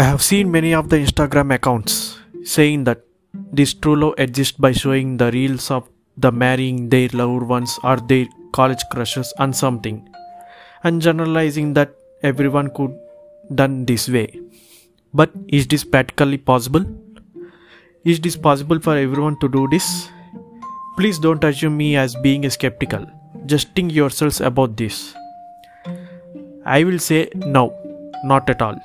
I have seen many of the Instagram accounts saying that this true love exists by showing the reels of the marrying their loved ones or their college crushes on something and generalizing that everyone could done this way. But is this practically possible? Is this possible for everyone to do this? Please don't assume me as being skeptical. Just think yourselves about this. I will say no, not at all.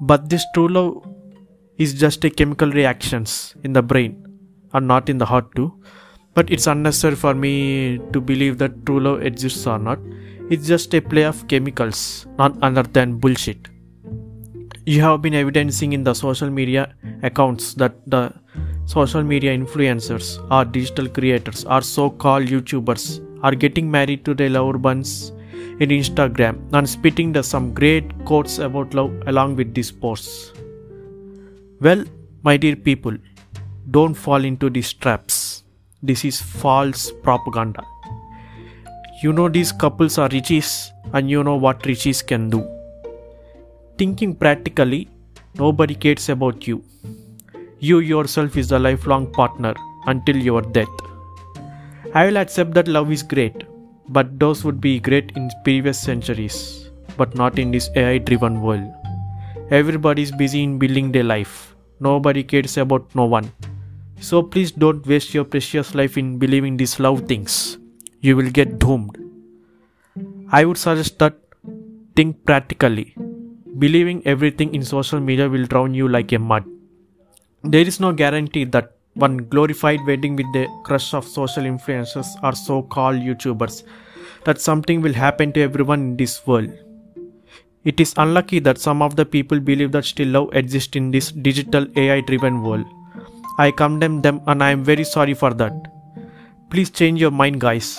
But this true love is just a chemical reactions in the brain and not in the heart too. But it's unnecessary for me to believe that true love exists or not. It's just a play of chemicals, not other than bullshit. You have been evidencing in the social media accounts that the social media influencers or digital creators or so-called YouTubers are getting married to their loved ones in Instagram and spitting the some great quotes about love along with these posts. Well, my dear people, don't fall into these traps. This is false propaganda. You know these couples are riches and you know what riches can do. Thinking practically, nobody cares about you. You yourself is the lifelong partner until your death. I will accept that love is great, but those would be great in previous centuries, but not in this AI driven world. Everybody is busy in building their life. Nobody cares about no one. So please don't waste your precious life in believing these love things. You will get doomed. I would suggest that think practically. Believing everything in social media will drown you like a mud. There is no guarantee that one glorified wedding with the crush of social influencers or so called YouTubers that something will happen to everyone in this world. It is unlucky that some of the people believe that still love exists in this digital AI driven world. I condemn them and I am very sorry for that. Please change your mind, guys.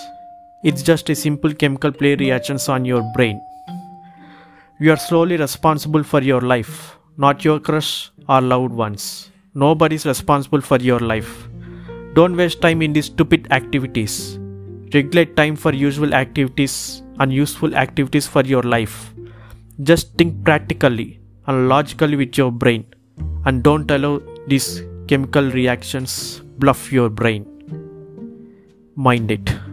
It's just a simple chemical play reactions on your brain. You are solely responsible for your life, not your crush or loved ones. Nobody is responsible for your life. Don't waste time in these stupid activities. Regulate time for usual activities and useful activities for your life. Just think practically and logically with your brain and don't allow these chemical reactions bluff your brain. Mind it.